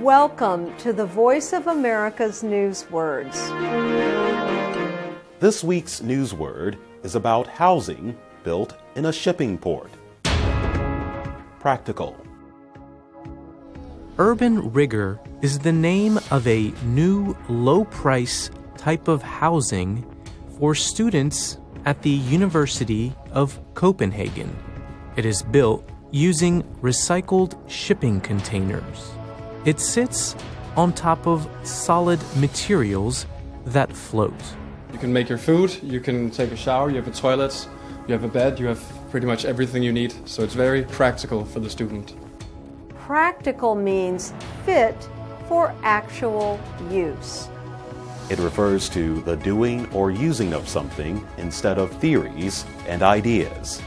Welcome to the Voice of America's News Words. This week's news word is about housing built in a shipping port. Practical. Urban Rigger is the name of a new low price type of housing for students at the University of Copenhagen. It is built using recycled shipping containers. It sits on top of solid materials that float. You can make your food, you can take a shower, you have a toilet, you have a bed, you have pretty much everything you need. So it's very practical for the student. Practical means fit for actual use. It refers to the doing or using of something instead of theories and ideas.